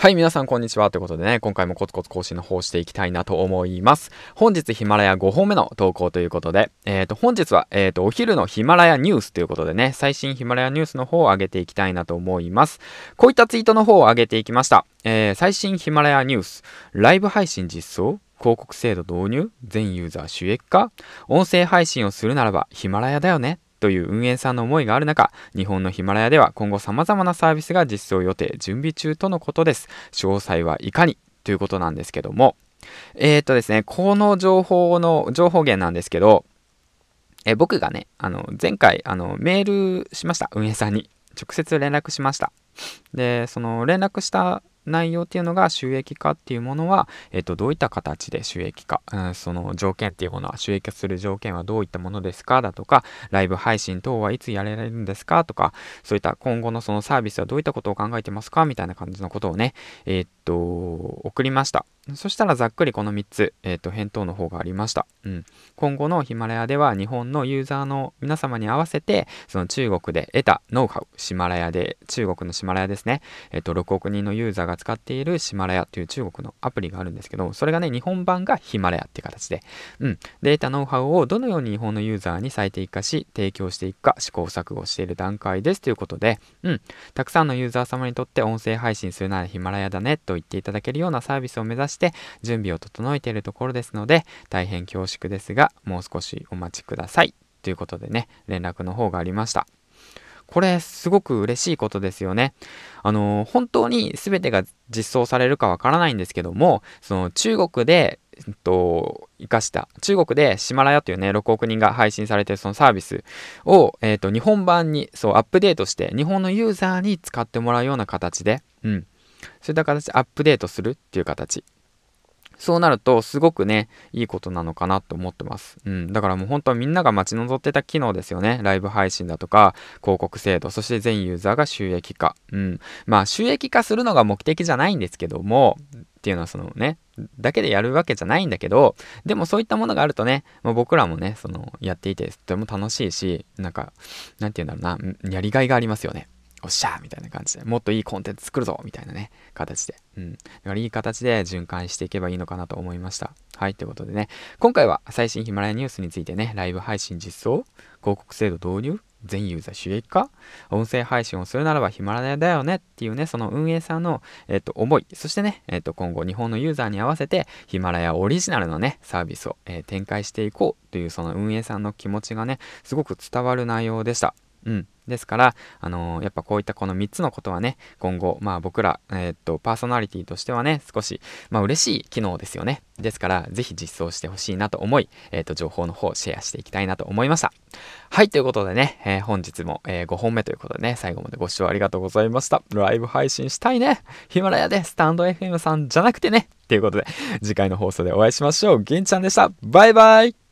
はい、皆さんこんにちは。ということでね、今回もコツコツ更新の方していきたいなと思います。本日ヒマラヤ5本目の投稿ということで、えっ、ー、と、本日は、えっ、ー、と、お昼のヒマラヤニュースということでね、最新ヒマラヤニュースの方を上げていきたいなと思います。こういったツイートの方を上げていきました。えー、最新ヒマラヤニュース、ライブ配信実装？広告制度導入？全ユーザー収益化？音声配信をするならばヒマラヤだよねという運営さんの思いがある中、日本のヒマラヤでは今後様々なサービスが実装予定、準備中とのことです。詳細はいかにということなんですけども、えー、っとですね、この情報の、情報源なんですけど、え僕がね、あの、前回、あの、メールしました、運営さんに。直接連絡しました。で、その連絡した内容っていうのが収益化っていうものは、えっと、どういった形で収益化、うん、その条件っていうものは収益化する条件はどういったものですかだとか、ライブ配信等はいつやれられるんですかとか、そういった今後のそのサービスはどういったことを考えてますかみたいな感じのことをね、え、っと、送りました。そしたらざっくりこの3つ、えっ、と、返答の方がありました。うん。今後のヒマラヤでは日本のユーザーの皆様に合わせて、その中国で得たノウハウ、シマラヤで、中国のシマラヤですね。えっ、と、6億人のユーザーが使っているシマラヤという中国のアプリがあるんですけど、それがね、日本版がヒマラヤっていう形で、うん。で、得たノウハウをどのように日本のユーザーに最適化し、提供していくか試行錯誤している段階ですということで、うん。たくさんのユーザー様にとって音声配信するならヒマラヤだねと言っていただけるようなサービスを目指して準備を整えているところですので大変恐縮ですがもう少しお待ちくださいということでね連絡の方がありましたこれすごく嬉しいことですよね。あの本当に全てが実装されるかわからないんですけども、その中国で、えっと、生かした、中国でシマラヤというね、6億人が配信されているそのサービスを、えっと、日本版にそうアップデートして、日本のユーザーに使ってもらうような形で、うん、そういった形でアップデートするっていう形。そうなると、すごくね、いいことなのかなと思ってます。うん。だからもう本当はみんなが待ち望ってた機能ですよね。ライブ配信だとか、広告制度、そして全ユーザーが収益化。うん。まあ、収益化するのが目的じゃないんですけども、っていうのはそのね、だけでやるわけじゃないんだけど、でもそういったものがあるとね、まあ、僕らもね、その、やっていてとても楽しいし、なんか、なんて言うんだろうな、やりがいがありますよね。おっしゃーみたいな感じで、もっといいコンテンツ作るぞみたいなね、形で。うん。だからいい形で循環していけばいいのかなと思いました。はい、ということでね、今回は最新ヒマラヤニュースについてね、ライブ配信実装、広告制度導入、全ユーザー収益化音声配信をするならばヒマラヤだよねっていうね、その運営さんの、えっと、思い、そしてね、えっと、今後日本のユーザーに合わせてヒマラヤオリジナルのね、サービスを、えー、展開していこうというその運営さんの気持ちがね、すごく伝わる内容でした。うん。ですから、あのー、やっぱこういったこの3つのことはね、今後、まあ僕ら、えー、っと、パーソナリティとしてはね、少し、まあ嬉しい機能ですよね。ですから、ぜひ実装してほしいなと思い、えー、っと、情報の方、シェアしていきたいなと思いました。はい、ということでね、えー、本日も、え、5本目ということでね、最後までご視聴ありがとうございました。ライブ配信したいね。ヒマラヤでスタンド FM さんじゃなくてね。ということで、次回の放送でお会いしましょう。銀ちゃんでした。バイバイ